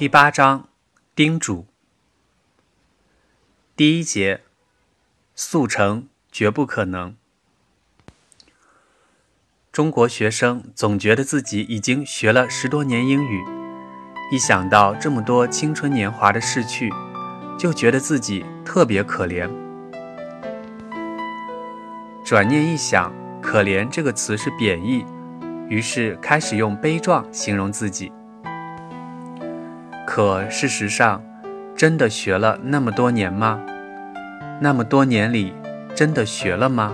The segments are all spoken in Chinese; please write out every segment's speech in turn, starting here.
第八章叮嘱。第一节，速成绝不可能。中国学生总觉得自己已经学了十多年英语，一想到这么多青春年华的逝去，就觉得自己特别可怜。转念一想，“可怜”这个词是贬义，于是开始用悲壮形容自己。可事实上，真的学了那么多年吗？那么多年里，真的学了吗？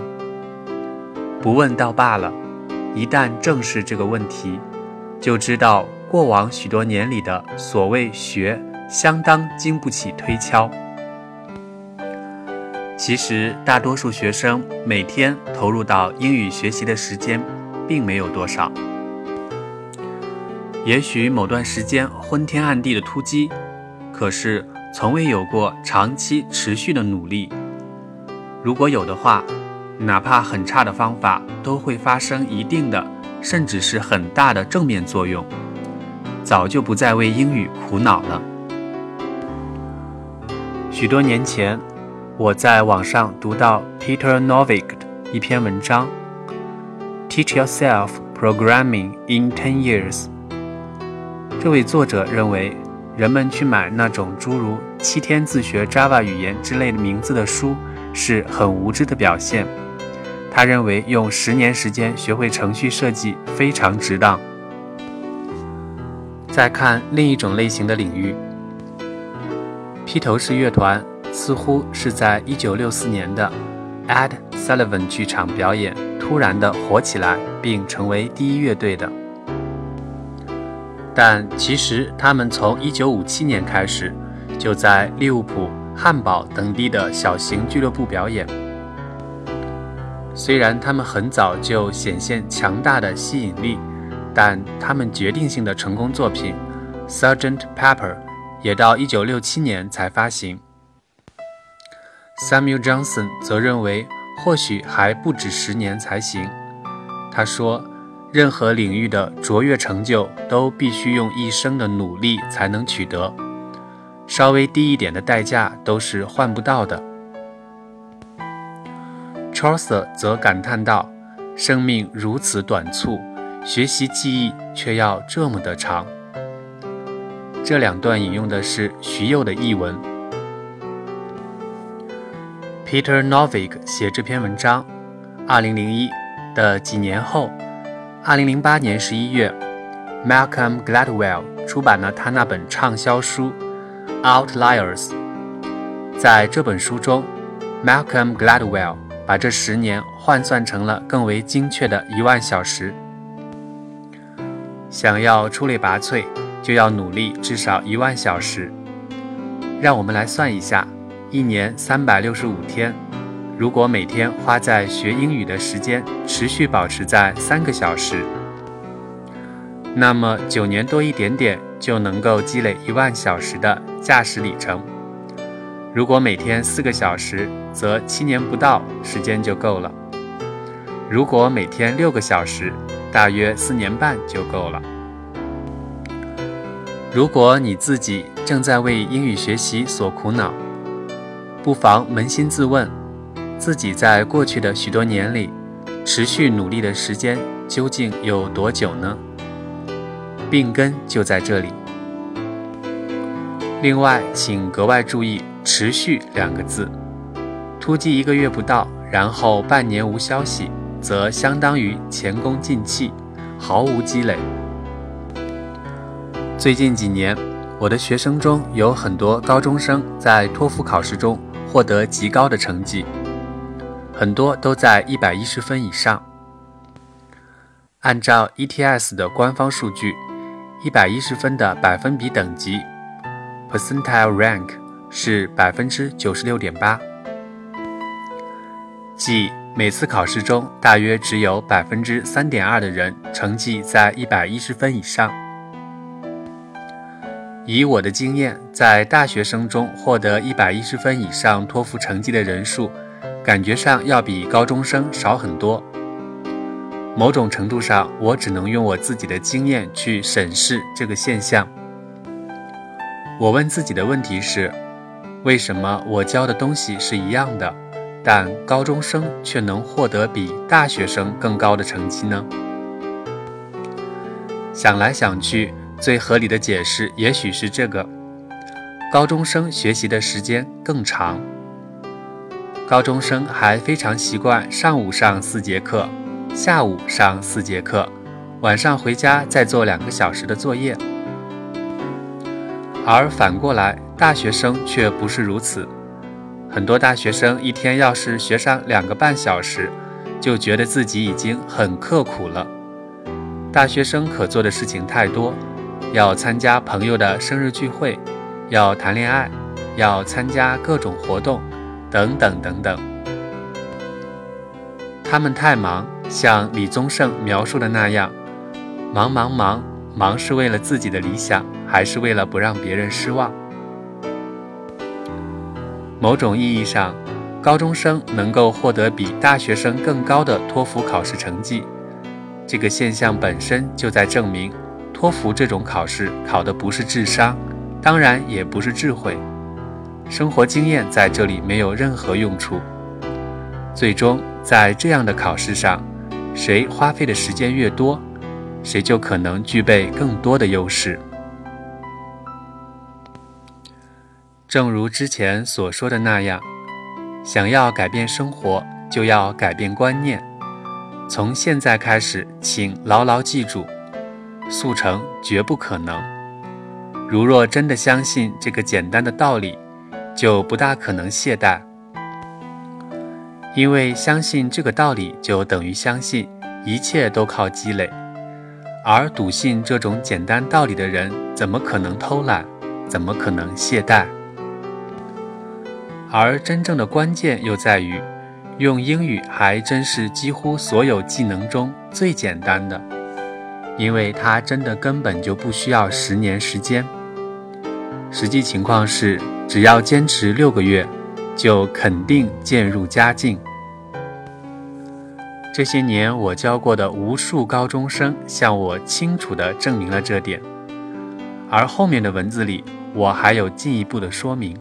不问倒罢了。一旦正视这个问题，就知道过往许多年里的所谓学，相当经不起推敲。其实，大多数学生每天投入到英语学习的时间，并没有多少。也许某段时间昏天暗地的突击，可是从未有过长期持续的努力。如果有的话，哪怕很差的方法，都会发生一定的，甚至是很大的正面作用。早就不再为英语苦恼了。许多年前，我在网上读到 Peter Novick 的一篇文章：“Teach yourself programming in ten years。”这位作者认为，人们去买那种诸如《七天自学 Java 语言》之类的名字的书，是很无知的表现。他认为用十年时间学会程序设计非常值当。再看另一种类型的领域，披头士乐团似乎是在1964年的 Ed Sullivan 剧场表演突然的火起来，并成为第一乐队的。但其实他们从1957年开始就在利物浦、汉堡等地的小型俱乐部表演。虽然他们很早就显现强大的吸引力，但他们决定性的成功作品《Sergeant Pepper》也到1967年才发行。Samuel Johnson 则认为，或许还不止十年才行。他说：“任何领域的卓越成就都必须用一生的努力才能取得，稍微低一点的代价都是换不到的。” Chaucer 则感叹道：“生命如此短促，学习技艺却要这么的长。”这两段引用的是徐右的译文。Peter Novick 写这篇文章，2001的几年后，2008年11月，Malcolm Gladwell 出版了他那本畅销书《Outliers》。在这本书中，Malcolm Gladwell。把这十年换算成了更为精确的一万小时。想要出类拔萃，就要努力至少一万小时。让我们来算一下：一年三百六十五天，如果每天花在学英语的时间持续保持在三个小时，那么九年多一点点就能够积累一万小时的驾驶里程。如果每天四个小时，则七年不到时间就够了；如果每天六个小时，大约四年半就够了。如果你自己正在为英语学习所苦恼，不妨扪心自问：自己在过去的许多年里，持续努力的时间究竟有多久呢？病根就在这里。另外，请格外注意。持续两个字，突击一个月不到，然后半年无消息，则相当于前功尽弃，毫无积累。最近几年，我的学生中有很多高中生在托福考试中获得极高的成绩，很多都在一百一十分以上。按照 ETS 的官方数据，一百一十分的百分比等级 （percentile rank）。是百分之九十六点八，即每次考试中大约只有百分之三点二的人成绩在一百一十分以上。以我的经验，在大学生中获得一百一十分以上托福成绩的人数，感觉上要比高中生少很多。某种程度上，我只能用我自己的经验去审视这个现象。我问自己的问题是：为什么我教的东西是一样的，但高中生却能获得比大学生更高的成绩呢？想来想去，最合理的解释也许是这个：高中生学习的时间更长。高中生还非常习惯上午上四节课，下午上四节课，晚上回家再做两个小时的作业。而反过来，大学生却不是如此。很多大学生一天要是学上两个半小时，就觉得自己已经很刻苦了。大学生可做的事情太多，要参加朋友的生日聚会，要谈恋爱，要参加各种活动，等等等等。他们太忙，像李宗盛描述的那样，忙忙忙，忙是为了自己的理想，还是为了不让别人失望？某种意义上，高中生能够获得比大学生更高的托福考试成绩。这个现象本身就在证明，托福这种考试考的不是智商，当然也不是智慧，生活经验在这里没有任何用处。最终，在这样的考试上，谁花费的时间越多，谁就可能具备更多的优势。正如之前所说的那样，想要改变生活，就要改变观念。从现在开始，请牢牢记住，速成绝不可能。如若真的相信这个简单的道理，就不大可能懈怠。因为相信这个道理，就等于相信一切都靠积累。而笃信这种简单道理的人，怎么可能偷懒？怎么可能懈怠？而真正的关键又在于。用英语还真是几乎所有技能中最简单的，因为它真的根本就不需要十年时间。实际情况是，只要坚持六个月，就肯定渐入佳境。这些年我教过的无数高中生向我清楚地证明了这点，而后面的文字里我还有进一步的说明。